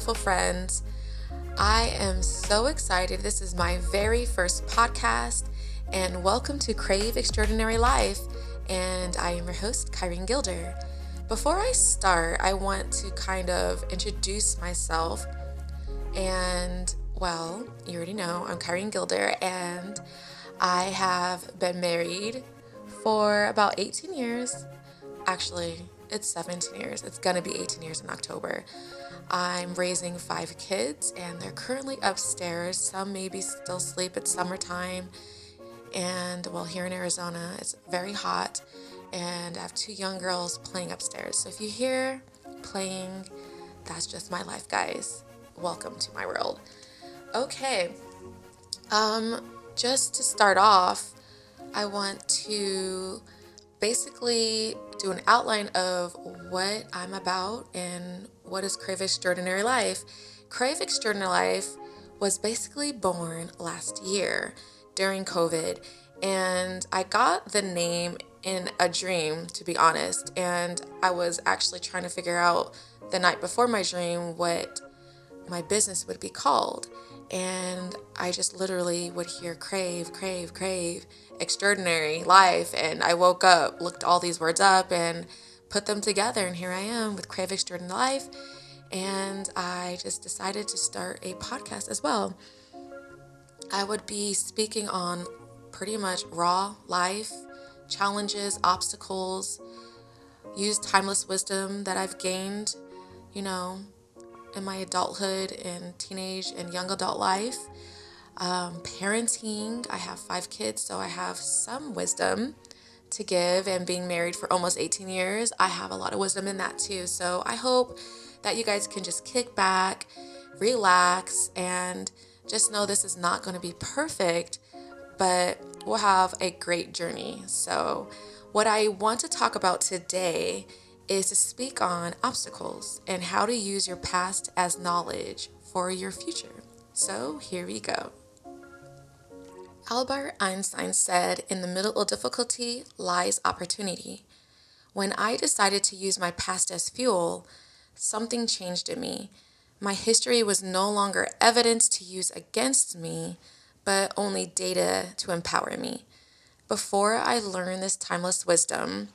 beautiful friends. I am so excited. This is my very first podcast, and welcome to Crave Extraordinary Life. And I am your host, Kirene Gilder. Before I start, I want to kind of introduce myself. And well, you already know I'm Kirene Gilder, and I have been married for about 18 years. Actually, it's 17 years. It's gonna be 18 years in October. I'm raising five kids, and they're currently upstairs. Some maybe still sleep. It's summertime, and well, here in Arizona, it's very hot, and I have two young girls playing upstairs. So if you hear playing, that's just my life, guys. Welcome to my world. Okay. Um, just to start off, I want to basically do an outline of what I'm about and what is Crave Extraordinary Life. Crave Extraordinary Life was basically born last year during COVID, and I got the name in a dream, to be honest. And I was actually trying to figure out the night before my dream what my business would be called. And I just literally would hear crave, crave, crave, extraordinary life. And I woke up, looked all these words up, and put them together. And here I am with Crave Extraordinary Life. And I just decided to start a podcast as well. I would be speaking on pretty much raw life, challenges, obstacles, use timeless wisdom that I've gained, you know, in my adulthood and teenage and young adult life. Um, parenting, I have five kids, so I have some wisdom to give. And being married for almost 18 years, I have a lot of wisdom in that too. So I hope that you guys can just kick back, relax, and just know this is not going to be perfect, but we'll have a great journey. So, what I want to talk about today is to speak on obstacles and how to use your past as knowledge for your future. So, here we go. Albert Einstein said, In the middle of difficulty lies opportunity. When I decided to use my past as fuel, something changed in me. My history was no longer evidence to use against me, but only data to empower me. Before I learned this timeless wisdom,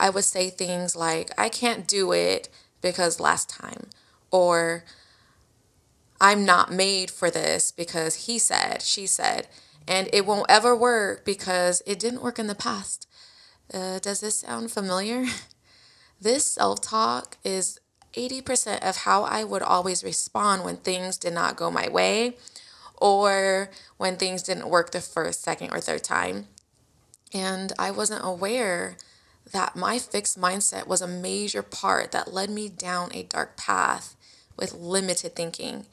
I would say things like, I can't do it because last time, or I'm not made for this because he said, she said, and it won't ever work because it didn't work in the past. Uh, does this sound familiar? This self talk is 80% of how I would always respond when things did not go my way or when things didn't work the first, second, or third time. And I wasn't aware that my fixed mindset was a major part that led me down a dark path with limited thinking.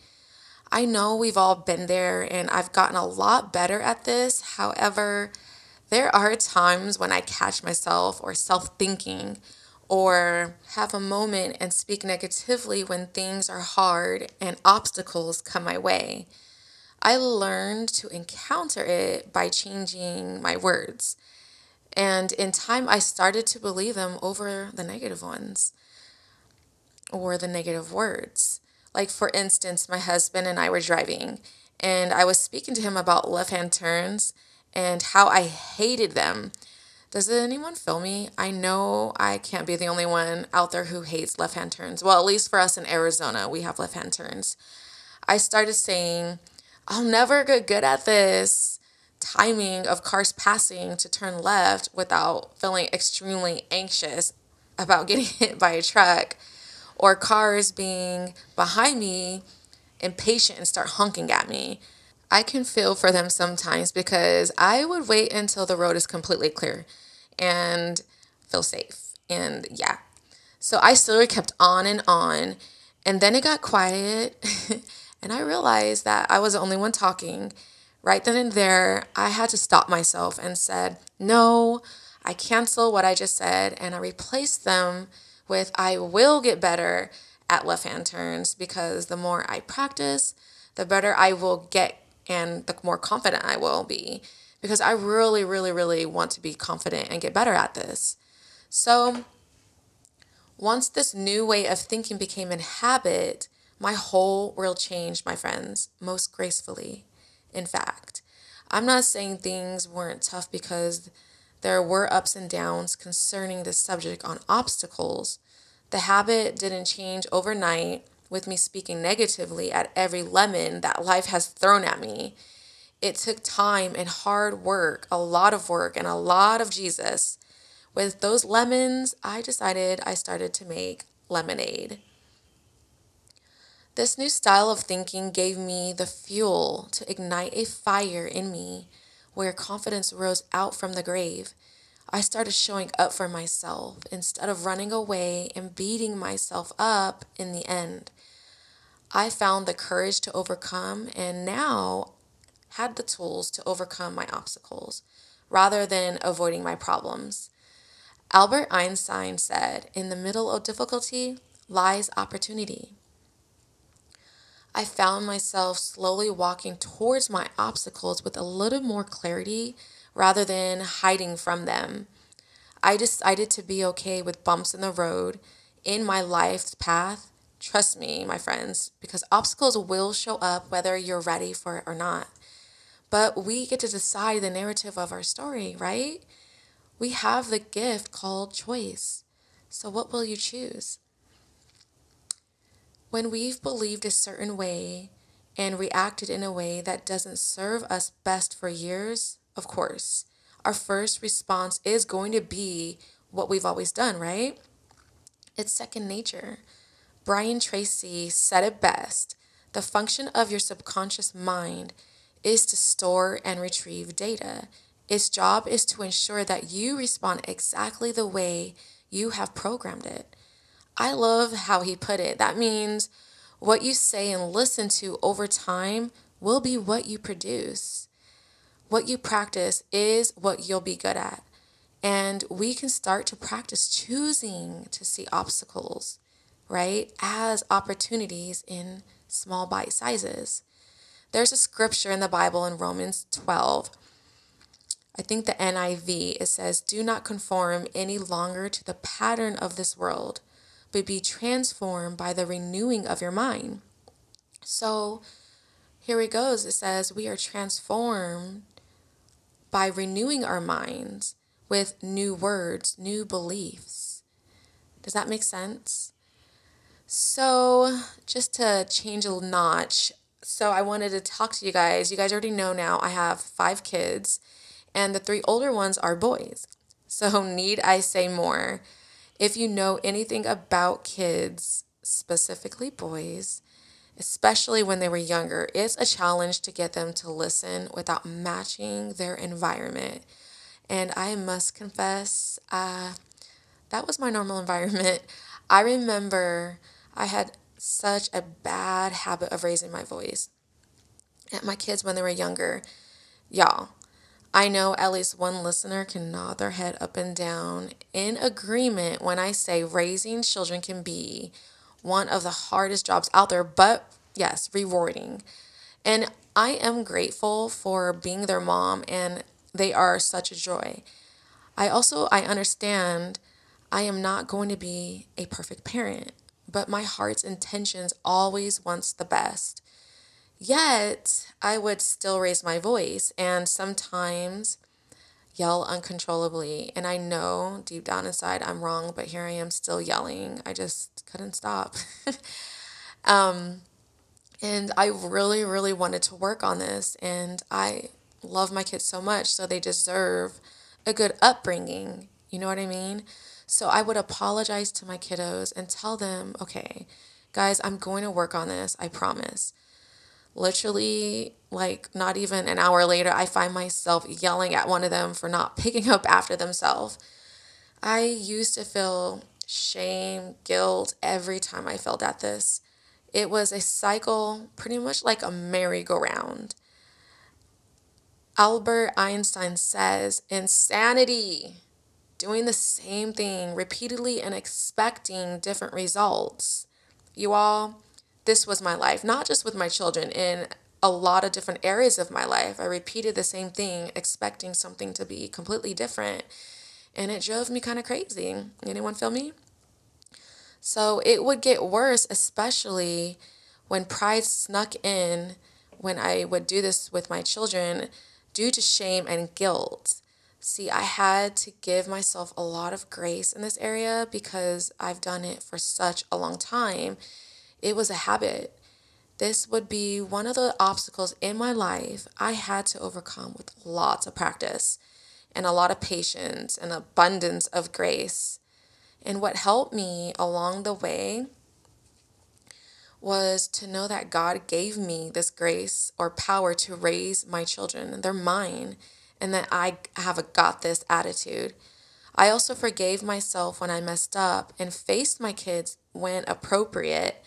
I know we've all been there and I've gotten a lot better at this. However, there are times when I catch myself or self thinking or have a moment and speak negatively when things are hard and obstacles come my way. I learned to encounter it by changing my words. And in time, I started to believe them over the negative ones or the negative words. Like, for instance, my husband and I were driving, and I was speaking to him about left hand turns and how I hated them. Does anyone feel me? I know I can't be the only one out there who hates left hand turns. Well, at least for us in Arizona, we have left hand turns. I started saying, I'll never get good at this timing of cars passing to turn left without feeling extremely anxious about getting hit by a truck or cars being behind me impatient and start honking at me. I can feel for them sometimes because I would wait until the road is completely clear and feel safe. And yeah. So I still kept on and on. And then it got quiet. and I realized that I was the only one talking right then and there, I had to stop myself and said, no, I cancel what I just said and I replace them with I will get better at left hand turns because the more I practice, the better I will get and the more confident I will be because I really, really, really want to be confident and get better at this. So, once this new way of thinking became a habit, My whole world changed, my friends, most gracefully. In fact, I'm not saying things weren't tough because there were ups and downs concerning this subject on obstacles. The habit didn't change overnight with me speaking negatively at every lemon that life has thrown at me. It took time and hard work, a lot of work, and a lot of Jesus. With those lemons, I decided I started to make lemonade. This new style of thinking gave me the fuel to ignite a fire in me where confidence rose out from the grave. I started showing up for myself instead of running away and beating myself up in the end. I found the courage to overcome and now had the tools to overcome my obstacles rather than avoiding my problems. Albert Einstein said, In the middle of difficulty lies opportunity. I found myself slowly walking towards my obstacles with a little more clarity rather than hiding from them. I decided to be okay with bumps in the road in my life's path. Trust me, my friends, because obstacles will show up whether you're ready for it or not. But we get to decide the narrative of our story, right? We have the gift called choice. So, what will you choose? When we've believed a certain way and reacted in a way that doesn't serve us best for years, of course, our first response is going to be what we've always done, right? It's second nature. Brian Tracy said it best the function of your subconscious mind is to store and retrieve data. Its job is to ensure that you respond exactly the way you have programmed it. I love how he put it. That means what you say and listen to over time will be what you produce. What you practice is what you'll be good at. And we can start to practice choosing to see obstacles, right, as opportunities in small bite sizes. There's a scripture in the Bible in Romans 12. I think the NIV, it says, Do not conform any longer to the pattern of this world but be transformed by the renewing of your mind. So here it goes. It says, We are transformed by renewing our minds with new words, new beliefs. Does that make sense? So, just to change a notch, so I wanted to talk to you guys. You guys already know now I have five kids, and the three older ones are boys. So, need I say more? If you know anything about kids, specifically boys, especially when they were younger, it's a challenge to get them to listen without matching their environment. And I must confess, uh, that was my normal environment. I remember I had such a bad habit of raising my voice at my kids when they were younger. Y'all, I know at least one listener can nod their head up and down in agreement when I say raising children can be one of the hardest jobs out there, but yes, rewarding. And I am grateful for being their mom and they are such a joy. I also I understand I am not going to be a perfect parent, but my heart's intentions always wants the best. Yet, I would still raise my voice and sometimes yell uncontrollably. And I know deep down inside I'm wrong, but here I am still yelling. I just couldn't stop. um, and I really, really wanted to work on this. And I love my kids so much, so they deserve a good upbringing. You know what I mean? So I would apologize to my kiddos and tell them, okay, guys, I'm going to work on this. I promise literally like not even an hour later i find myself yelling at one of them for not picking up after themselves. I used to feel shame guilt every time i felt at this. It was a cycle pretty much like a merry-go-round. Albert einstein says insanity doing the same thing repeatedly and expecting different results. You all this was my life, not just with my children, in a lot of different areas of my life. I repeated the same thing, expecting something to be completely different. And it drove me kind of crazy. Anyone feel me? So it would get worse, especially When pride snuck in, when I would do this with my children, due to shame and guilt. See, I had to give myself a lot of grace in this area because I've done it for such a long time. It was a habit. This would be one of the obstacles in my life I had to overcome with lots of practice and a lot of patience and abundance of grace. And what helped me along the way was to know that God gave me this grace or power to raise my children. They're mine, and that I have a got this attitude. I also forgave myself when I messed up and faced my kids when appropriate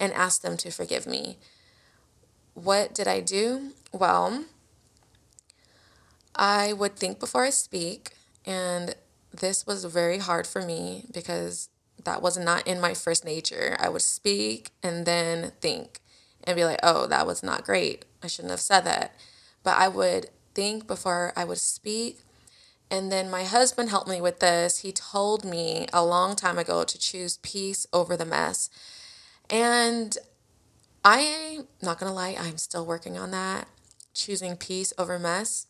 and ask them to forgive me. What did I do? Well, I would think before I speak, and this was very hard for me because that was not in my first nature. I would speak and then think and be like, oh, that was not great. I shouldn't have said that. But I would think before I would speak. And then my husband helped me with this. He told me a long time ago to choose peace over the mess. And I'm not to lie, I'm still working on that, choosing peace over mess.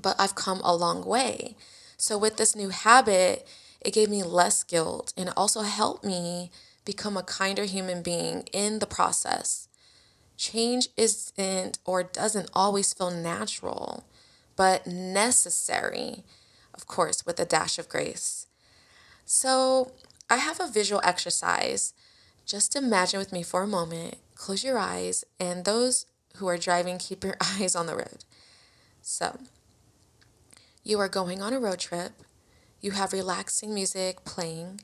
But I've come a long way. So with this new habit, it gave me less guilt and also helped me become a kinder human being in the process. Change isn't or doesn't always feel natural, but necessary, of course, with a dash of grace. So, I have a visual exercise. Just imagine with me for a moment, close your eyes, and those who are driving, keep your eyes on the road. So, you are going on a road trip you have relaxing music playing,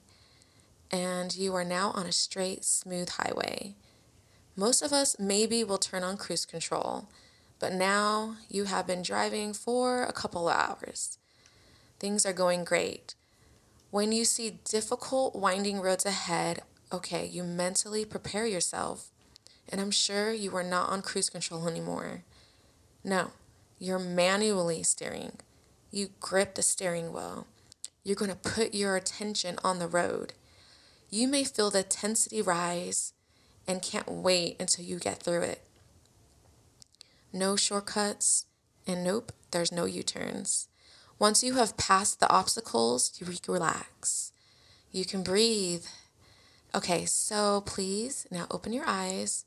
and you are now on a straight, smooth highway. Most of us maybe will turn on cruise control, but now you have been driving for a couple of hours. Things are going great. When you see difficult, winding roads ahead, okay, you mentally prepare yourself, and I'm sure you are not on cruise control anymore. No, you're manually steering. You grip the steering wheel. You're going to put your attention on the road. You may feel the intensity rise and can't wait until you get through it. No shortcuts, and nope, there's no U turns. Once you have passed the obstacles, you relax. You can breathe. Okay, so please now open your eyes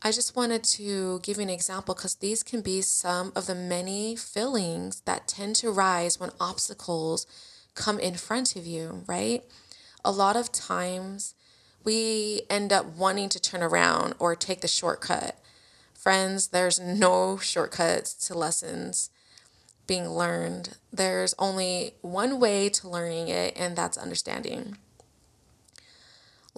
I just wanted to give you an example because these can be some of the many feelings that tend to rise when obstacles come in front of you, right? A lot of times we end up wanting to turn around or take the shortcut. Friends, there's no shortcuts to lessons being learned. There's only one way to learning it, and that's understanding.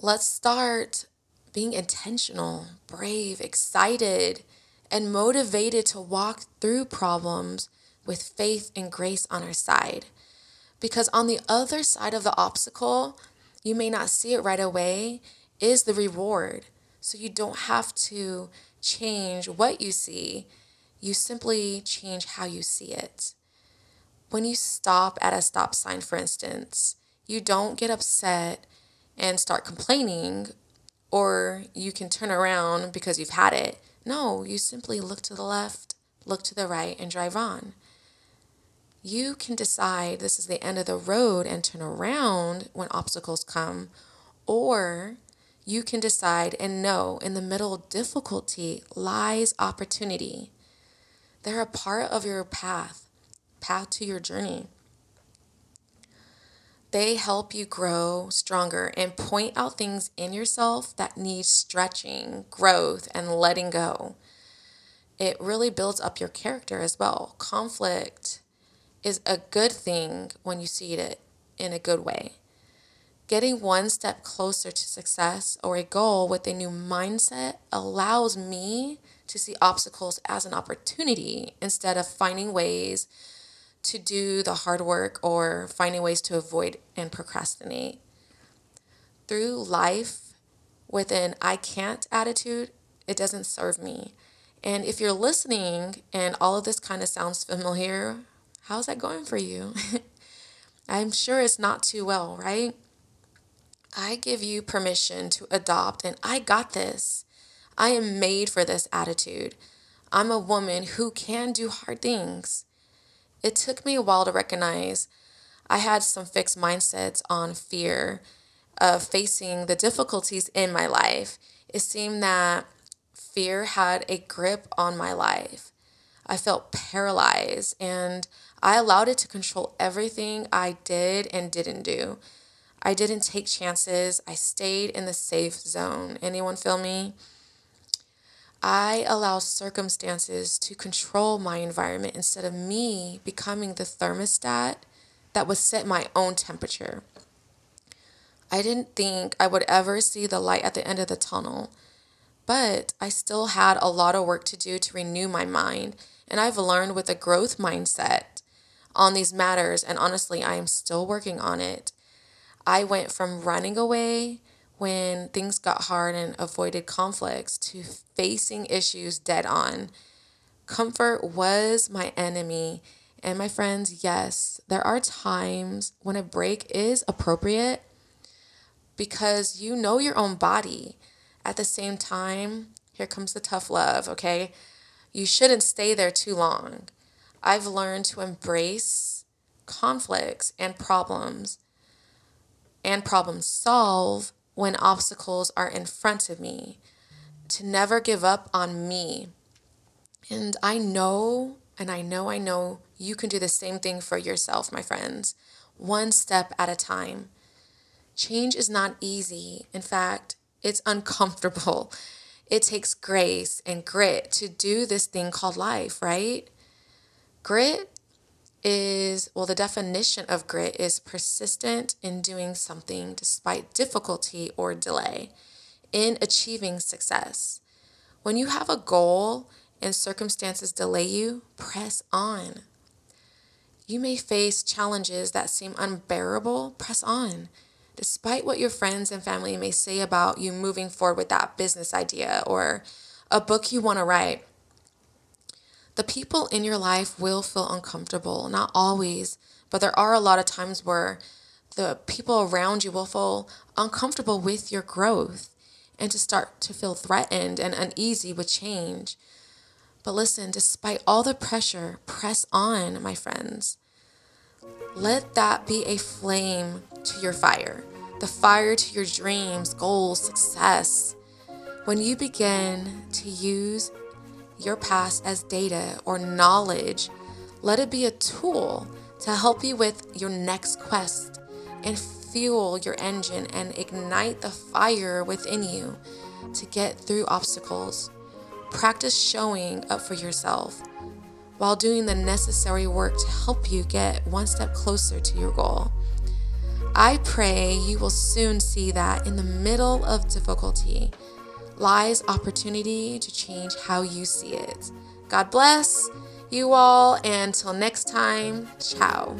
Let's start being intentional, brave, excited, and motivated to walk through problems with faith and grace on our side. Because on the other side of the obstacle, you may not see it right away, is the reward. So you don't have to change what you see, you simply change how you see it. When you stop at a stop sign, for instance, you don't get upset and start complaining or you can turn around because you've had it. No, you simply look to the left, look to the right, and drive on. You can decide this is the end of the road and turn around when obstacles come, or you can decide and know in the middle of difficulty lies opportunity. They're a part of your path, path to your journey. They help you grow stronger and point out things in yourself that need stretching, growth, and letting go. It really builds up your character as well. Conflict is a good thing when you see it in a good way. Getting one step closer to success or a goal with a new mindset allows me to see obstacles as an opportunity instead of finding ways to do the hard work or finding ways to avoid and procrastinate. Through life with an I can't attitude, it doesn't serve me. And if you're listening and all of this kind of sounds familiar, how's that going for you? I'm sure it's not too well, right? I give you permission to adopt, and I got this. I am made for this attitude. I'm a woman who can do hard things. It took me a while to recognize I had some fixed mindsets on fear of facing the difficulties in my life. It seemed that fear had a grip on my life. I felt paralyzed and I allowed it to control everything I did and didn't do. I didn't take chances. I stayed in the safe zone. Anyone feel me? I allow circumstances to control my environment instead of me becoming the thermostat that would set my own temperature. I didn't think I would ever see the light at the end of the tunnel, but I still had a lot of work to do to renew my mind. And I've learned with a growth mindset on these matters, and honestly, I am still working on it. I went from running away when things got hard and avoided conflicts to facing issues dead on. Comfort was my enemy. And my friends, yes, there are times when a break is appropriate because you know your own body. At the same time, here comes the tough love, okay? You shouldn't stay there too long. I've learned to embrace conflicts and problems and problem solve when obstacles are in front of me, to never give up on me. And I know, and I know, I know you can do the same thing for yourself, my friends, one step at a time. Change is not easy. In fact, it's uncomfortable. It takes grace and grit to do this thing called life, right? Grit is, well, the definition of grit is persistent in doing something despite difficulty or delay in achieving success. When you have a goal and circumstances delay you, press on. You may face challenges that seem unbearable, press on. Despite what your friends and family may say about you moving forward with that business idea or a book you want to write, the people in your life will feel uncomfortable. Not always, but there are a lot of times where the people around you will feel uncomfortable with your growth and to start to feel threatened and uneasy with change. But listen, despite all the pressure, press on, my friends. Let that be a flame to your fire, the fire to your dreams, goals, success. When you begin to use your past as data or knowledge. Let it be a tool to help you with your next quest and fuel your engine and ignite the fire within you to get through obstacles. Practice showing up for yourself while doing the necessary work to help you get one step closer to your goal. I pray you will soon see that in the middle of difficulty, lies opportunity to change how you see it. God bless you all, and until next time, ciao.